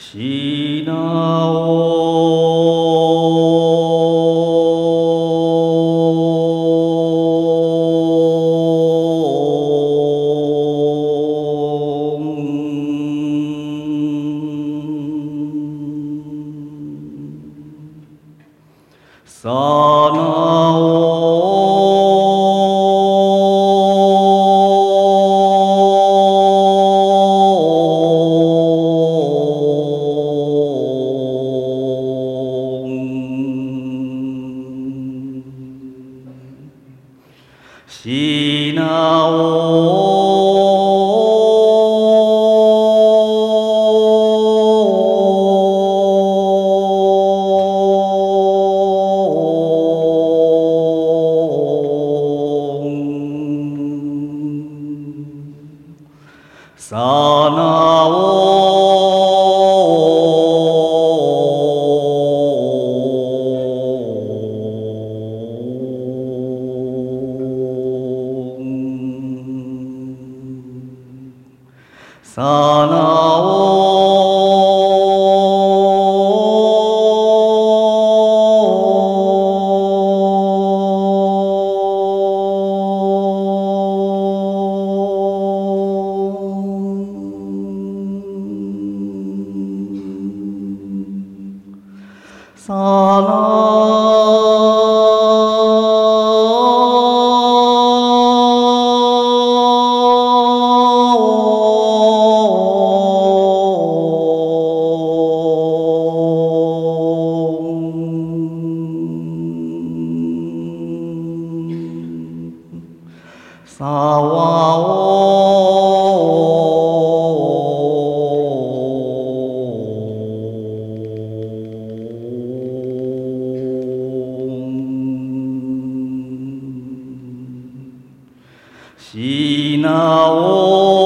しな品をさなお。萨拉哦哦拉しなお